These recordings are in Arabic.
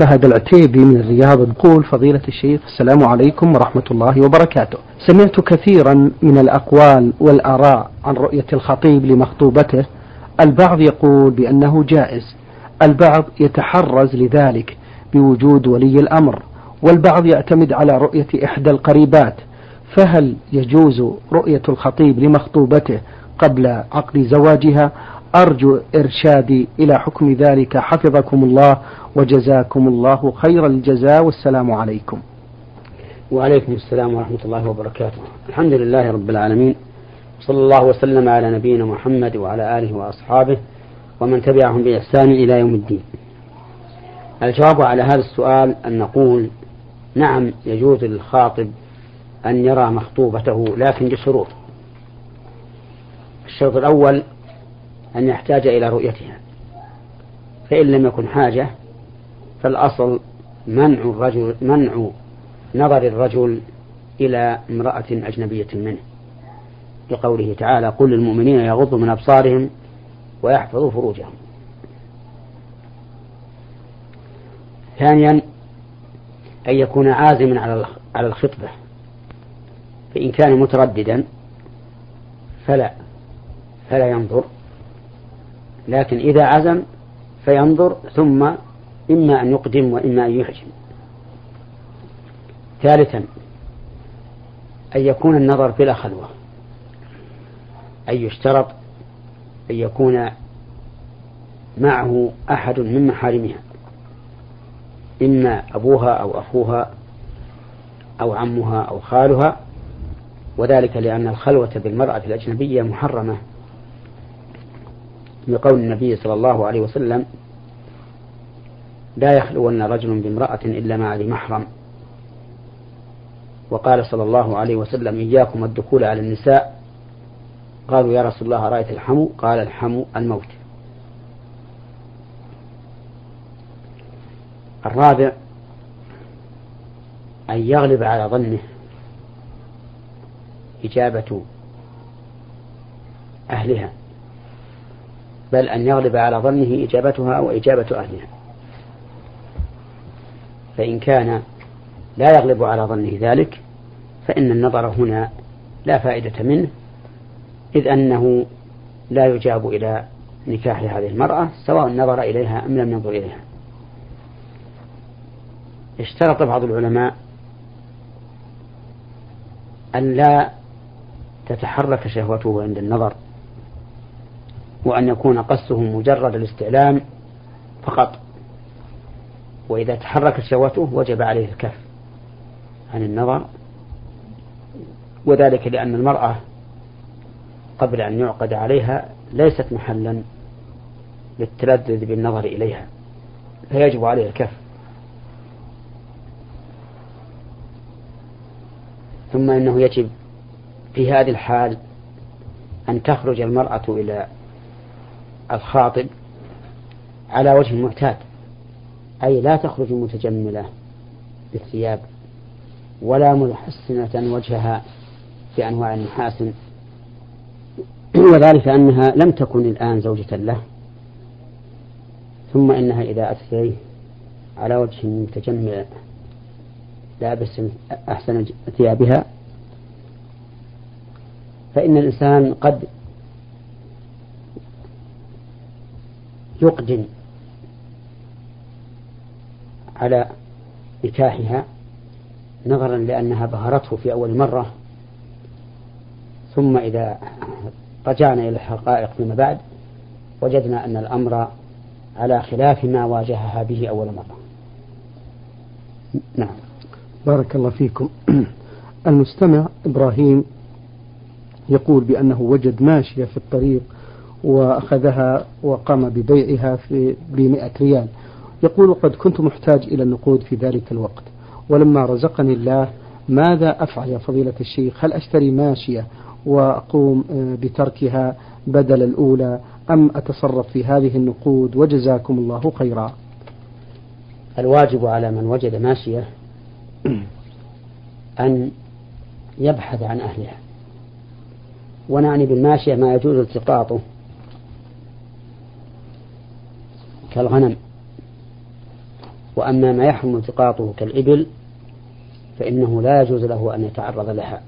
فهد العتيبي من الرياض يقول فضيلة الشيخ السلام عليكم ورحمة الله وبركاته. سمعت كثيرا من الأقوال والآراء عن رؤية الخطيب لمخطوبته. البعض يقول بأنه جائز البعض يتحرز لذلك بوجود ولي الأمر والبعض يعتمد على رؤية إحدى القريبات. فهل يجوز رؤية الخطيب لمخطوبته قبل عقد زواجها؟ أرجو إرشادي إلى حكم ذلك. حفظكم الله وجزاكم الله خير الجزاء. والسلام عليكم. وعليكم السلام ورحمة الله وبركاته. الحمد لله رب العالمين. صلى الله وسلم على نبينا محمد وعلى آله وأصحابه ومن تبعهم بإحسان إلى يوم الدين. الجواب على هذا السؤال أن نقول نعم يجوز للخاطب أن يرى مخطوبته لكن بشروط الشرط الأول أن يحتاج إلى رؤيتها. فإن لم يكن حاجة فالأصل منع الرجل منع نظر الرجل إلى امرأة أجنبية منه. لقوله تعالى قل للمؤمنين يغضوا من أبصارهم ويحفظوا فروجهم. ثانيا أن يكون عازما على الخطبة. فإن كان مترددا فلا فلا ينظر. لكن إذا عزم فينظر ثم إما أن يقدم وإما أن يحجم. ثالثا أن يكون النظر بلا خلوة. أن يشترط أن يكون معه أحد من محارمها. إما أبوها أو أخوها أو عمها أو خالها وذلك لأن الخلوة بالمرأة الأجنبية محرمة. لقول النبي صلى الله عليه وسلم لا يخلون رجل بامرأة إلا مع ذي محرم. وقال صلى الله عليه وسلم إياكم الدخول على النساء. قالوا يا رسول الله رأيت الحمو؟ قال الحمو الموت. الرابع أن يغلب على ظنه إجابة أهلها. بل أن يغلب على ظنه إجابتها وإجابة أهلها. فإن كان لا يغلب على ظنه ذلك فإن النظر هنا لا فائدة منه إذ أنه لا يجاب إلى نكاح هذه المرأة سواء نظر إليها أم لم ينظر إليها. اشترط بعض العلماء أن لا تتحرك شهوته عند النظر. وأن يكون قصده مجرد الاستعلام فقط. وإذا تحركت شهوته وجب عليه الكف عن النظر. وذلك لأن المرأة قبل أن يعقد عليها ليست محلا للتلذذ بالنظر إليها فيجب عليه الكف. ثم إنه يجب في هذه الحال أن تخرج المرأة إلى الخاطب على وجه المعتاد أي لا تخرج متجملة بالثياب ولا محسنة وجهها بأنواع المحاسن وذلك أنها لم تكن الآن زوجة له ثم إنها إذا أتت على وجه متجمل لابس أحسن ثيابها. فإن الإنسان قد يقدم على نكاحها نظرا لأنها بهرته في أول مرة ثم إذا رجعنا إلى الحقائق فيما بعد وجدنا أن الأمر على خلاف ما واجهها به أول مرة. نعم. بارك الله فيكم. المستمع إبراهيم يقول بأنه وجد ماشية في الطريق وأخذها وقام ببيعها في بمئة ريال. يقول قد كنت محتاج إلى النقود في ذلك الوقت ولما رزقني الله ماذا أفعل يا فضيلة الشيخ؟ هل أشتري ماشية وأقوم آه، بتركها بدل الأولى أم أتصرف في هذه النقود؟ وجزاكم الله خيرا. الواجب على من وجد ماشية أن يبحث عن أهلها. ونعني بالماشية ما يجوز التقاطه. كالغنم. وأما ما يحرم التقاطه كالإبل فإنه لا يجوز له أن يتعرض لها.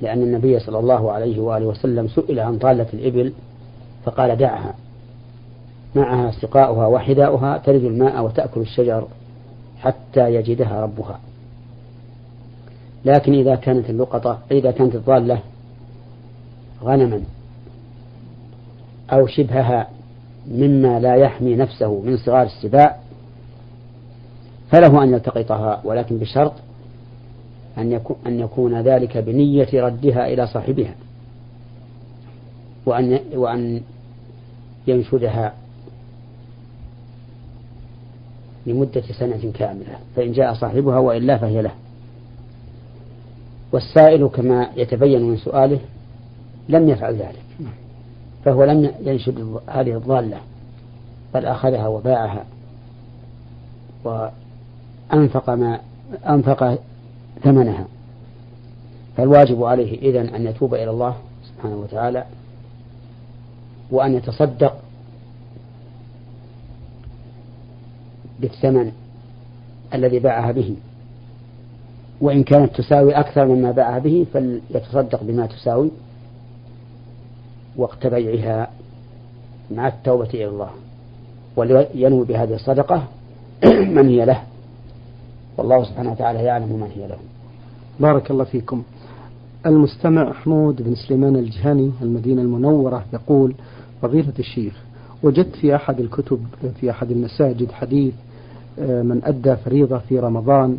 لأن النبي صلى الله عليه وآله وسلم سئل عن ضالة الإبل فقال دعها. معها سقاؤها وحذاؤها ترد الماء وتأكل الشجر حتى يجدها ربها. لكن إذا كانت اللقطة إذا كانت الضالة غنما أو شبهها مما لا يحمي نفسه من صغار السباع فله أن يلتقطها ولكن بشرط أن يكون, أن يكون ذلك بنية ردها إلى صاحبها وأن وأن ينشدها لمدة سنة كاملة فإن جاء صاحبها وإلا فهي له. والسائل كما يتبين من سؤاله لم يفعل ذلك. فهو لم ينشد هذه الضالة بل أخذها وباعها وأنفق ما أنفق ثمنها. فالواجب عليه إذن أن يتوب إلى الله سبحانه وتعالى وأن يتصدق بالثمن الذي باعها به. وإن كانت تساوي أكثر مما باعها به فليتصدق بما تساوي. وقت بيعها مع التوبة إلى الله. ولينوي بهذه الصدقة من هي له. والله سبحانه وتعالى يعلم من هي له. بارك الله فيكم. المستمع حمود بن سليمان الجهني المدينة المنورة يقول فضيلة الشيخ وجدت في أحد الكتب في أحد المساجد حديث آه، من أدى فريضة في رمضان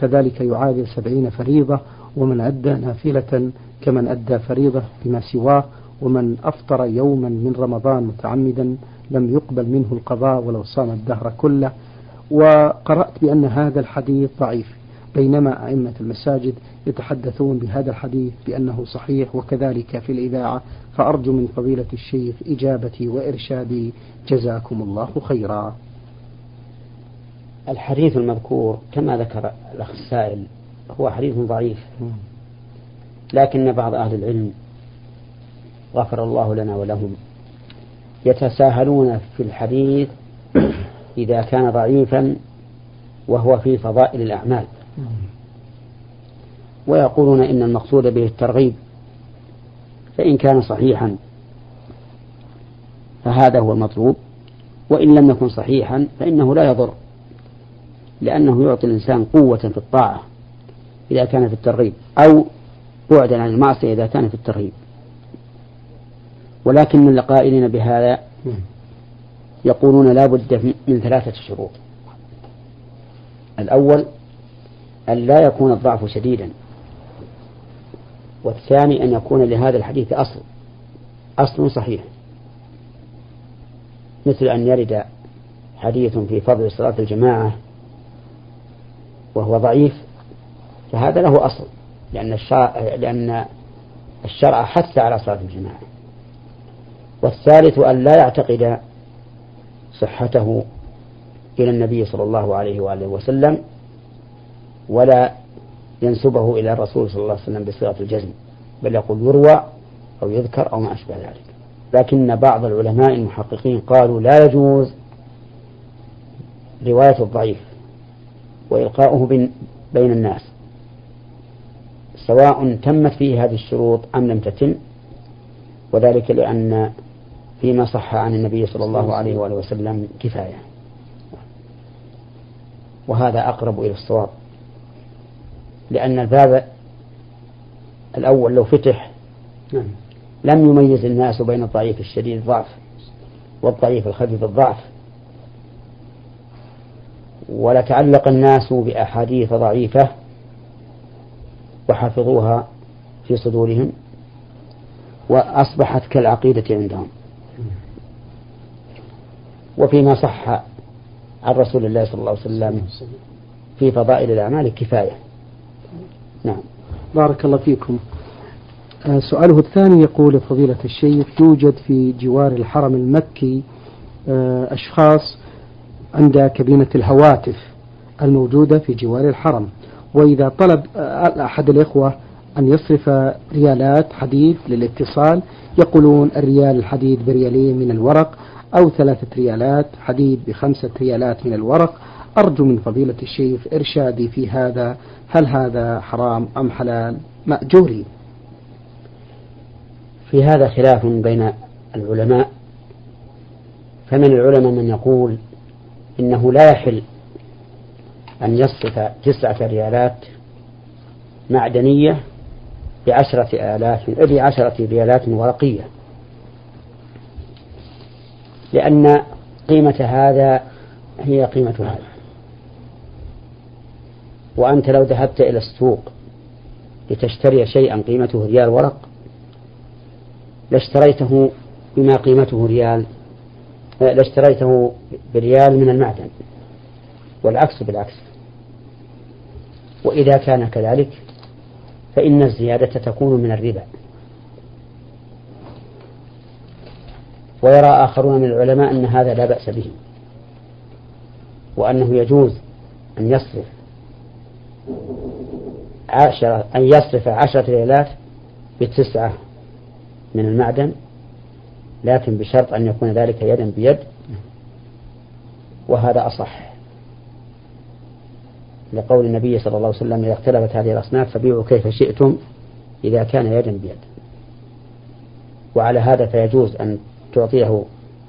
كذلك يعادل سبعين فريضة ومن أدى نافلة كمن أدى فريضة بما سواه ومن أفطر يوما من رمضان متعمدا لم يقبل منه القضاء ولو صام الدهر كله. وقرأت بأن هذا الحديث ضعيف. بينما أئمة المساجد يتحدثون بهذا الحديث بأنه صحيح وكذلك في الإذاعة. فأرجو من فضيلة الشيخ إجابتي وإرشادي. جزاكم الله خيرا. الحديث المذكور كما ذكر الأخ السائل هو حديث ضعيف. لكن بعض أهل العلم غفر الله لنا ولهم. يتساهلون في الحديث إذا كان ضعيفا وهو في فضائل الأعمال. ويقولون إن المقصود به الترغيب فإن كان صحيحا فهذا هو المطلوب وإن لم يكن صحيحا فإنه لا يضر لأنه يعطي الإنسان قوة في الطاعة إذا كان في الترغيب أو بعدا عن المعصية إذا كان في الترغيب. ولكن من القائلين بهذا يقولون لا بد من ثلاثة شروط. الأول أن لا يكون الضعف شديدا. والثاني أن يكون لهذا الحديث أصل. أصل صحيح. مثل أن يرد حديث في فضل صلاة الجماعة وهو ضعيف فهذا له أصل لأن الشرع, لأن الشرع حث على صلاة الجماعة. والثالث أن لا يعتقد صحته إلى النبي صلى الله عليه وآله وسلم ولا ينسبه إلى الرسول صلى الله عليه وسلم بصيغة الجزم بل يقول يروى أو يذكر أو ما أشبه ذلك. لكن بعض العلماء المحققين قالوا لا يجوز رواية الضعيف وإلقاؤه بين الناس سواء تمت فيه هذه الشروط أم لم تتم وذلك لأن فيما صح عن النبي صلى الله عليه وآله وسلم كفاية. وهذا أقرب إلى الصواب. لأن الباب الأول لو فتح. لم يميز الناس بين الضعيف الشديد الضعف والضعيف الخفيف الضعف. ولتعلق الناس بأحاديث ضعيفة وحفظوها في صدورهم وأصبحت كالعقيدة عندهم. وفيما صح عن رسول الله صلى الله عليه وسلم في فضائل الأعمال كفاية. نعم. بارك الله فيكم. آه، سؤاله الثاني يقول فضيلة الشيخ يوجد في جوار الحرم المكي آه، أشخاص عند كابينة الهواتف الموجودة في جوار الحرم. وإذا طلب آه، أحد الإخوة أن يصرف ريالات حديد للاتصال. يقولون الريال الحديد بريالين من الورق أو ثلاثة ريالات حديد بخمسة ريالات من الورق. أرجو من فضيلة الشيخ إرشادي في هذا هل هذا حرام أم حلال؟ مأجوري. في هذا خلاف بين العلماء. فمن العلماء من يقول إنه لا يحل أن يصرف تسعة ريالات معدنية بعشرة آلاف بعشرة ريالات ورقية. لأن قيمة هذا هي قيمة هذا. وأنت لو ذهبت إلى السوق لتشتري شيئا قيمته ريال ورق لاشتريته بما قيمته ريال لاشتريته بريال من المعدن. والعكس بالعكس. وإذا كان كذلك فإن الزيادة تكون من الربا. ويرى آخرون من العلماء أن هذا لا بأس به وأنه يجوز أن يصرف عشرة أن يصرف عشرة ليلات بتسعة من المعدن لكن بشرط أن يكون ذلك يدا بيد وهذا أصح. لقول النبي صلى الله عليه وسلم إذا اختلفت هذه الأصناف فبيعوا كيف شئتم إذا كان يدا بيد. وعلى هذا فيجوز أن تعطيه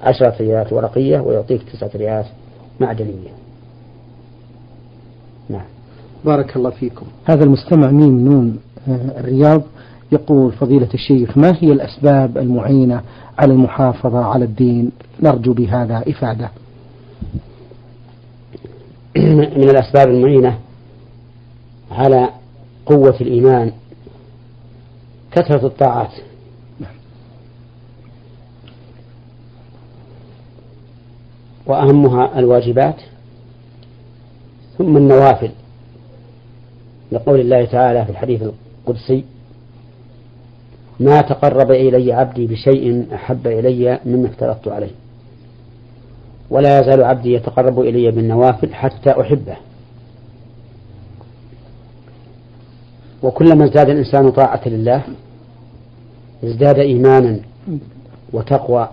عشرة ريالات ورقية ويعطيك تسعة ريالات معدنية. نعم. بارك الله فيكم. هذا المستمع ميم نون آه، الرياض يقول فضيلة الشيخ ما هي الأسباب المعينة على المحافظة على الدين؟ نرجو بهذا إفادة. من الأسباب المعينة على قوة الإيمان كثرة الطاعات. وأهمها الواجبات ثم النوافل. لقول الله تعالى في الحديث القدسي ما تقرب إلي عبدي بشيء أحب إلي مما افترضت عليه. ولا يزال عبدي يتقرب إلي بالنوافل حتى أحبه. وكلما ازداد الإنسان طاعة لله ازداد إيمانا وتقوى.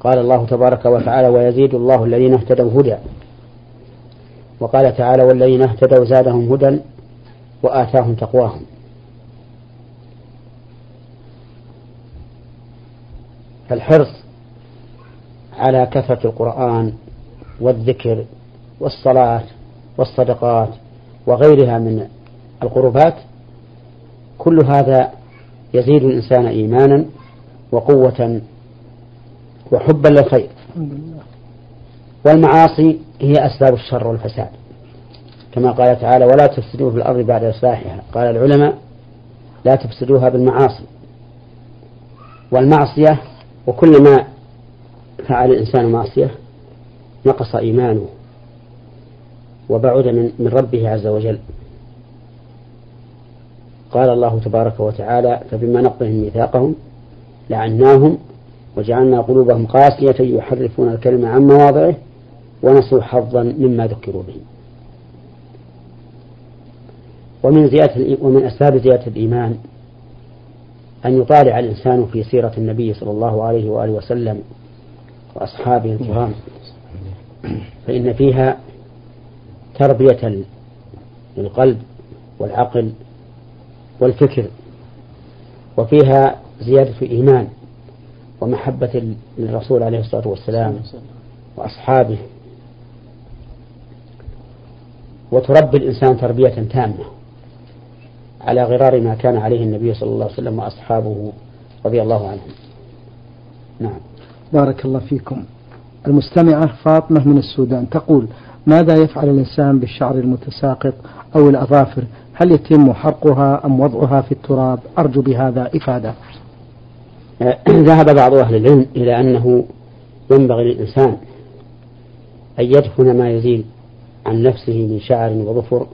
قال الله تبارك وتعالى ويزيد الله الذين اهتدوا هدى. وقال تعالى والذين اهتدوا زادهم هدى وآتاهم تقواهم. فالحرص على كثرة القرآن والذكر والصلاة والصدقات وغيرها من القربات كل هذا يزيد الإنسان إيمانا وقوة وحبا للخير. والمعاصي هي أسباب الشر والفساد كما قال تعالى ولا تفسدوا في الأرض بعد إصلاحها قال العلماء لا تفسدوها بالمعاصي والمعصية وكلما فعل الإنسان معصية نقص إيمانه وبعد من, من ربه عز وجل. قال الله تبارك وتعالى فبما نقضهم ميثاقهم لعناهم وجعلنا قلوبهم قاسية يحرفون الكلمة عن مواضعه ونسوا حظا مما ذكروا به. ومن زيادة ومن أسباب زيادة الإيمان أن يطالع الإنسان في سيرة النبي صلى الله عليه وآله وسلم وأصحابه الكرام. فإن فيها تربية للقلب والعقل والفكر وفيها زيادة الإيمان ومحبة للرسول عليه الصلاة والسلام وأصحابه. وتربي الإنسان تربية تامة على غرار ما كان عليه النبي صلى الله عليه وسلم وأصحابه رضي الله عنهم. نعم. بارك الله فيكم. المستمعة فاطمة من السودان تقول ماذا يفعل الإنسان بالشعر المتساقط أو الأظافر؟ هل يتم حرقها أم وضعها في التراب؟ أرجو بهذا إفادة. ذهب بعض أهل العلم إلى أنه ينبغي للإنسان أن يدفن ما يزيل عن نفسه من شعر وظفر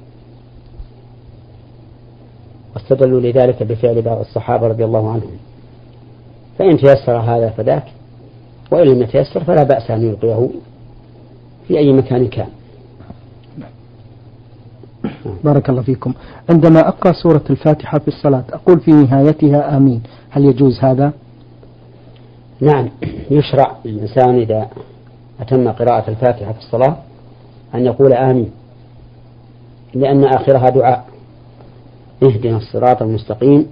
واستدلوا لذلك بفعل بعض الصحابة رضي الله عنهم. فإن تيسر هذا فذاك. وإن لم يتيسر فلا بأس أن يلقيه في أي مكان كان. بارك الله فيكم. عندما أقرأ سورة الفاتحة في الصلاة أقول في نهايتها آمين. هل يجوز هذا؟ نعم. يشرع للإنسان إذا أتم قراءة الفاتحة في الصلاة أن يقول آمين. لأن آخرها دعاء. اهدنا الصراط المستقيم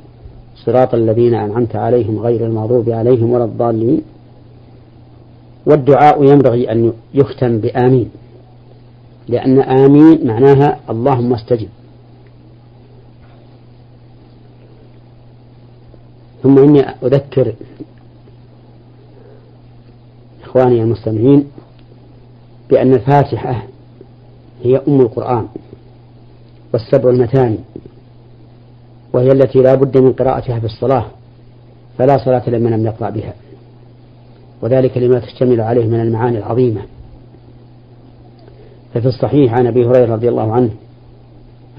صراط الذين أنعمت عليهم غير المغضوب عليهم ولا الضالين. والدعاء ينبغي أن يختم بآمين. لأن آمين معناها اللهم استجب. ثم إني أذكر إخواني المستمعين بأن الفاتحة هي أم القرآن والسبع المثاني وهي التي لا بد من قراءتها في الصلاة فلا صلاة لمن لم يقرأ بها. وذلك لما تشتمل عليه من المعاني العظيمة. ففي الصحيح عن أبي هريرة رضي الله عنه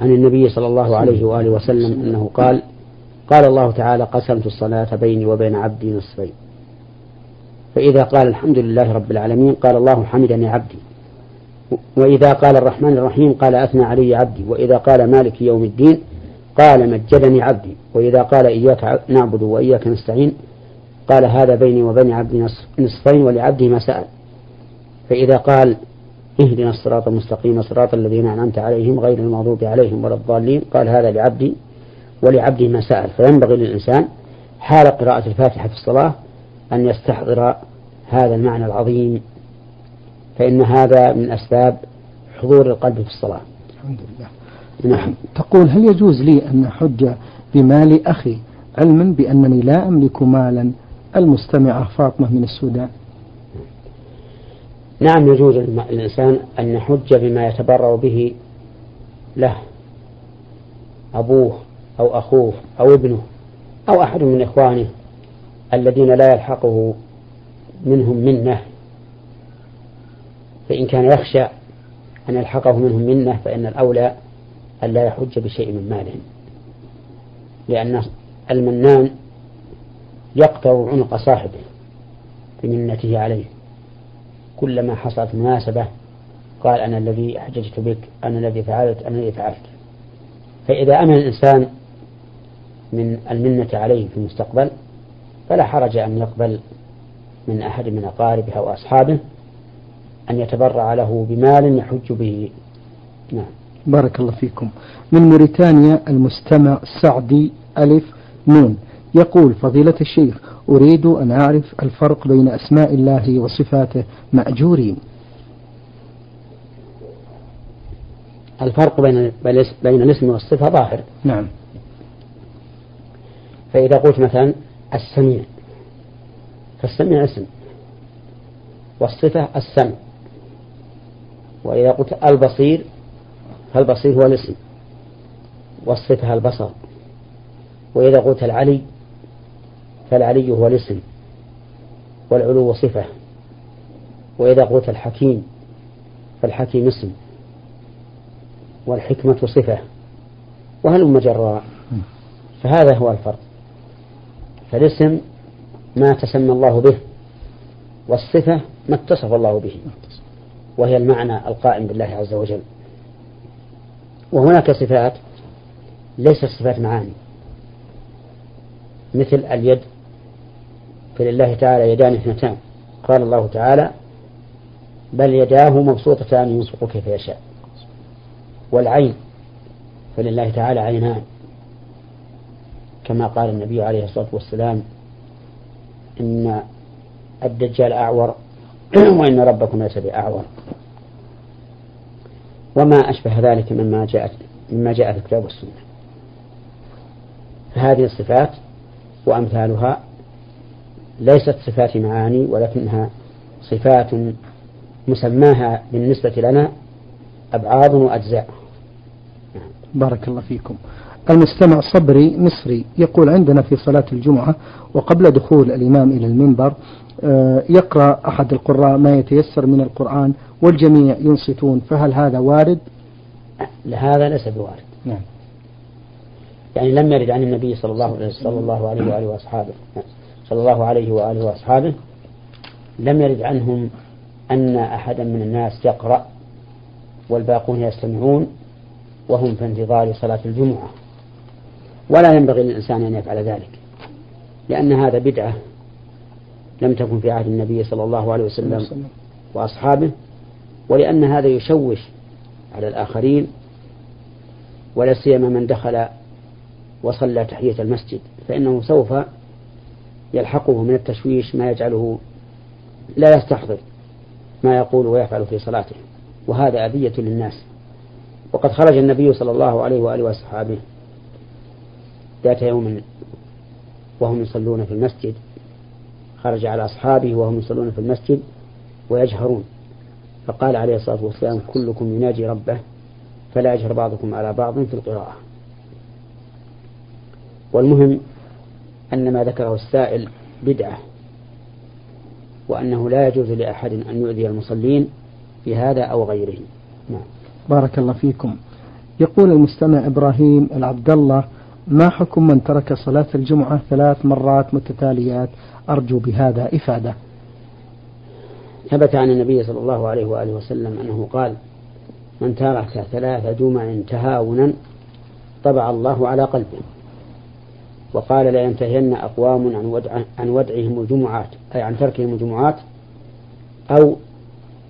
عن النبي صلى الله عليه وآله وسلم أنه قال قال الله تعالى قسمت الصلاة بيني وبين عبدي نصفين. فإذا قال الحمد لله رب العالمين قال الله حمدني عبدي. وإذا قال الرحمن الرحيم قال أثنى علي عبدي. وإذا قال مالك يوم الدين قال مجدني عبدي. وإذا قال إياك نعبد وإياك نستعين قال هذا بيني وبين عبدي نصفين ولعبدي ما سأل. فإذا قال اهدنا الصراط المستقيم صراط الذين أنعمت عليهم غير المغضوب عليهم ولا الضالين قال هذا لعبدي ولعبده ما سأل. فينبغي للإنسان حال قراءة الفاتحة في الصلاة أن يستحضر هذا المعنى العظيم فإن هذا من أسباب حضور القلب في الصلاة. الحمد لله. نعم. تقول هل يجوز لي أن أحج بمال أخي علما بأنني لا أملك مالا المستمعة فاطمة من السودان. نعم يجوز للإنسان أن يحج بما يتبرع به له أبوه أو أخوه أو ابنه أو أحد من إخوانه الذين لا يلحقه منهم منة. فإن كان يخشى أن يلحقه منهم منة فإن الأولى أن لا يحج بشيء من مالهم لأن المنان يقطع عنق صاحبه بمنته عليه. كلما حصلت مناسبة قال أنا الذي حججت بك أنا الذي فعلت أنا الذي فعلت. فإذا أمن الإنسان من المنة عليه في المستقبل فلا حرج أن يقبل من أحد من أقاربه أو أصحابه أن يتبرع له بمال يحج به. نعم. بارك الله فيكم. من موريتانيا المستمع سعدي ألف نون. يقول فضيلة الشيخ أريد أن أعرف الفرق بين أسماء الله وصفاته مأجورين. الفرق بين بين الاسم والصفة ظاهر. نعم. فإذا قلت مثلا السميع فالسميع اسم والصفة السمع. وإذا قلت البصير فالبصير هو الاسم والصفة البصر. وإذا قلت العلي فالعلي هو الاسم والعلو صفة. وإذا قلت الحكيم فالحكيم اسم والحكمة صفة. وهل مجرى فهذا هو الفرق. فالاسم ما تسمى الله به والصفة ما اتصف الله به وهي المعنى القائم بالله عز وجل. وهناك صفات ليست صفات معاني مثل اليد فلله تعالى يدان اثنتان. قال الله تعالى بل يداه مبسوطتان ينفق كيف يشاء. والعين فلله تعالى عينان. كما قال النبي عليه الصلاة والسلام إن الدجال أعور وإن ربكم ليس بأعور. وما أشبه ذلك مما جاءت مما جاء في الكتاب والسنة. فهذه الصفات وأمثالها ليست صفات معاني ولكنها صفات مسماها بالنسبة لنا أبعاد وأجزاء. بارك الله فيكم. المستمع صبري مصري يقول عندنا في صلاة الجمعة وقبل دخول الإمام إلى المنبر آه، يقرأ أحد القراء ما يتيسر من القرآن والجميع ينصتون فهل هذا وارد؟ هذا ليس بوارد. نعم. يعني لم يرد عن النبي صلى الله صلى الله عليه وآله وأصحابه. صلى الله عليه وآله وأصحابه لم يرد عنهم أن أحدا من الناس يقرأ والباقون يستمعون وهم في انتظار صلاة الجمعة. ولا ينبغي للإنسان أن يفعل ذلك لأن هذا بدعة لم تكن في عهد النبي صلى الله عليه وسلم وأصحابه ولأن هذا يشوش على الآخرين ولا سيما من دخل وصلى تحية المسجد فإنه سوف يلحقه من التشويش ما يجعله لا يستحضر ما يقول ويفعل في صلاته. وهذا أذية للناس. وقد خرج النبي صلى الله عليه وآله وأصحابه ذات يوم وهم يصلون في المسجد خرج على أصحابه وهم يصلون في المسجد ويجهرون. فقال عليه الصلاة والسلام كلكم يناجي ربه فلا يجهر بعضكم على بعض في القراءة. والمهم أن ما ذكره السائل بدعة وأنه لا يجوز لأحد أن يؤذي المصلين في هذا أو غيره. نعم. بارك الله فيكم. يقول المستمع إبراهيم العبد الله ما حكم من ترك صلاة الجمعة ثلاث مرات متتاليات؟ أرجو بهذا إفادة. ثبت عن النبي صلى الله عليه وآله وسلم أنه قال من ترك ثلاث جمع تهاونا طبع الله على قلبه. وقال لا ينتهين أقوام عن, ودع عن ودعهم الجمعات أي عن تركهم الجمعات أو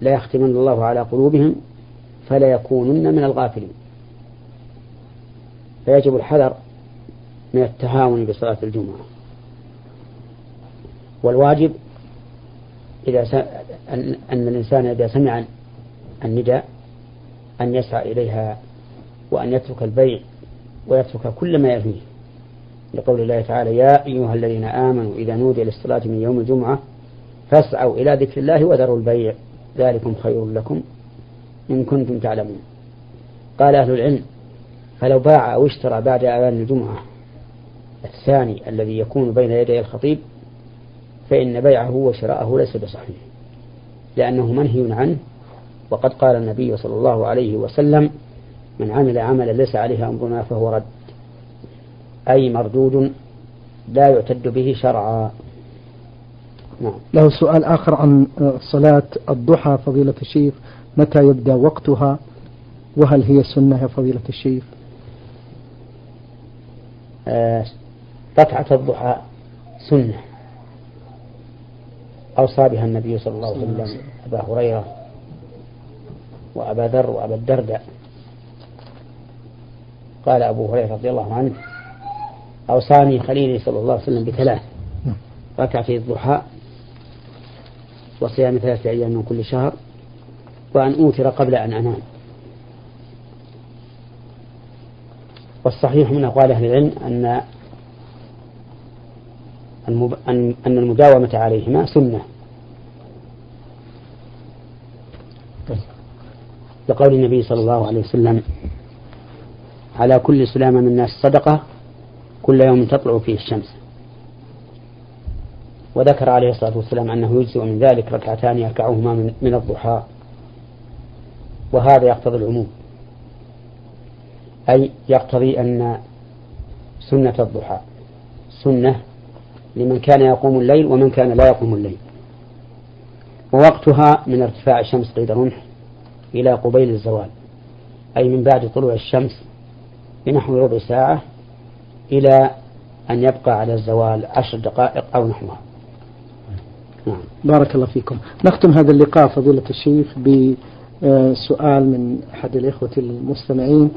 لا يختمن الله على قلوبهم فلا يكونن من الغافلين. فيجب الحذر من التهاون بصلاة الجمعة. والواجب إذا س... أن... أن الإنسان إذا سمع النداء أن يسعى إليها وأن يترك البيع ويترك كل ما يلهيه لقول الله تعالى يا أيها الذين آمنوا إذا نودي للصلاة من يوم الجمعة فاسعوا إلى ذكر الله وذروا البيع ذلكم خير لكم إن كنتم تعلمون. قال أهل العلم فلو باع أو اشترى بعد أذان الجمعة الثاني الذي يكون بين يدي الخطيب فإن بيعه وشراءه ليس بصحيح لأنه منهي عنه وقد قال النبي صلى الله عليه وسلم من عمل عملا ليس عليه أمرنا فهو رد. أي مردود لا يعتد به شرعا. نعم. له سؤال آخر عن صلاة الضحى فضيلة الشيخ متى يبدأ وقتها؟ وهل هي سنة يا فضيلة الشيخ؟ آه ركعة الضحى سنة. أوصى بها النبي صلى الله عليه وسلم أبا هريرة وأبا ذر وأبا الدرداء. قال أبو هريرة رضي الله عنه أوصاني خليلي صلى الله عليه وسلم بثلاث. ركعتي الضحى وصيام ثلاثة أيام من كل شهر وأن أوتر قبل أن أنام. والصحيح من أقوال أهل العلم أن أن المداومة عليهما سنة. لقول النبي صلى الله عليه وسلم على كل سلامة من الناس صدقة كل يوم تطلع فيه الشمس. وذكر عليه الصلاة والسلام أنه يجزئ من ذلك ركعتان يركعهما من, الضحى. وهذا يقتضي العموم. أي يقتضي أن سنة الضحى. سنة لمن كان يقوم الليل ومن كان لا يقوم الليل. ووقتها من ارتفاع الشمس قيد رمح إلى قبيل الزوال. أي من بعد طلوع الشمس بنحو ربع ساعة إلى أن يبقى على الزوال عشر دقائق أو نحوها. نعم. بارك الله فيكم. نختم هذا اللقاء فضيلة الشيخ بسؤال من أحد الإخوة المستمعين.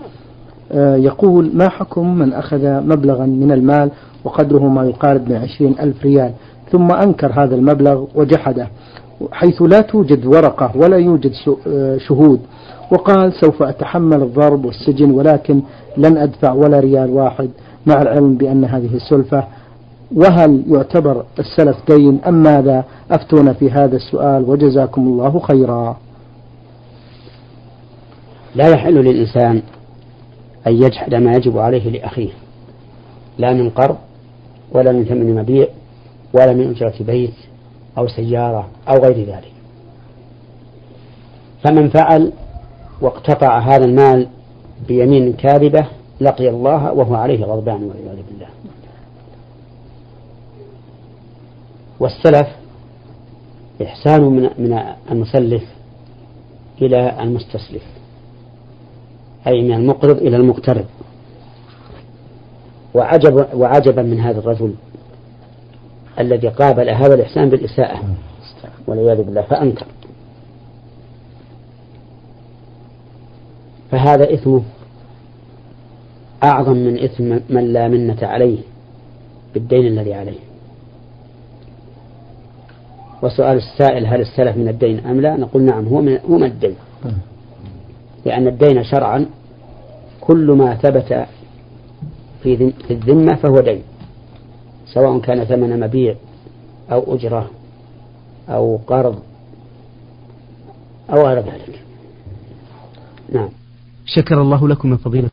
آه، يقول ما حكم من أخذ مبلغا من المال وقدره ما يقارب من عشرين ألف ريال ثم أنكر هذا المبلغ وجحده حيث لا توجد ورقة ولا يوجد آه، شهود وقال سوف أتحمل الضرب والسجن ولكن لن أدفع ولا ريال واحد مع العلم بأن هذه سلفة وهل يعتبر السلف دين أم ماذا؟ أفتونا في هذا السؤال وجزاكم الله خيرا. لا يحل للإنسان أن يجحد ما يجب عليه لأخيه لا من قرض ولا من ثمن مبيع ولا من أجرة بيت أو سيارة أو غير ذلك. فمن فعل واقتطع هذا المال بيمين كاذبة لقي الله وهو عليه غضبان والعياذ بالله. والسلف إحسان من من المسلف إلى المستسلف أي من المقرض إلى المقترض. وعجب وعجبا من هذا الرجل الذي قابل هذا الإحسان بالإساءة والعياذ بالله فأنكر. فهذا إثمه أعظم من إثم من لا منة عليه بالدين الذي عليه. وسؤال السائل هل السلف من الدين أم لا؟ نقول نعم هو من, هو من الدين. لأن الدين شرعا كل ما ثبت في الذمة فهو دين. سواء كان ثمن مبيع أو أجرة أو قرض أو غير ذلك. نعم. شكر الله لكم من فضيلة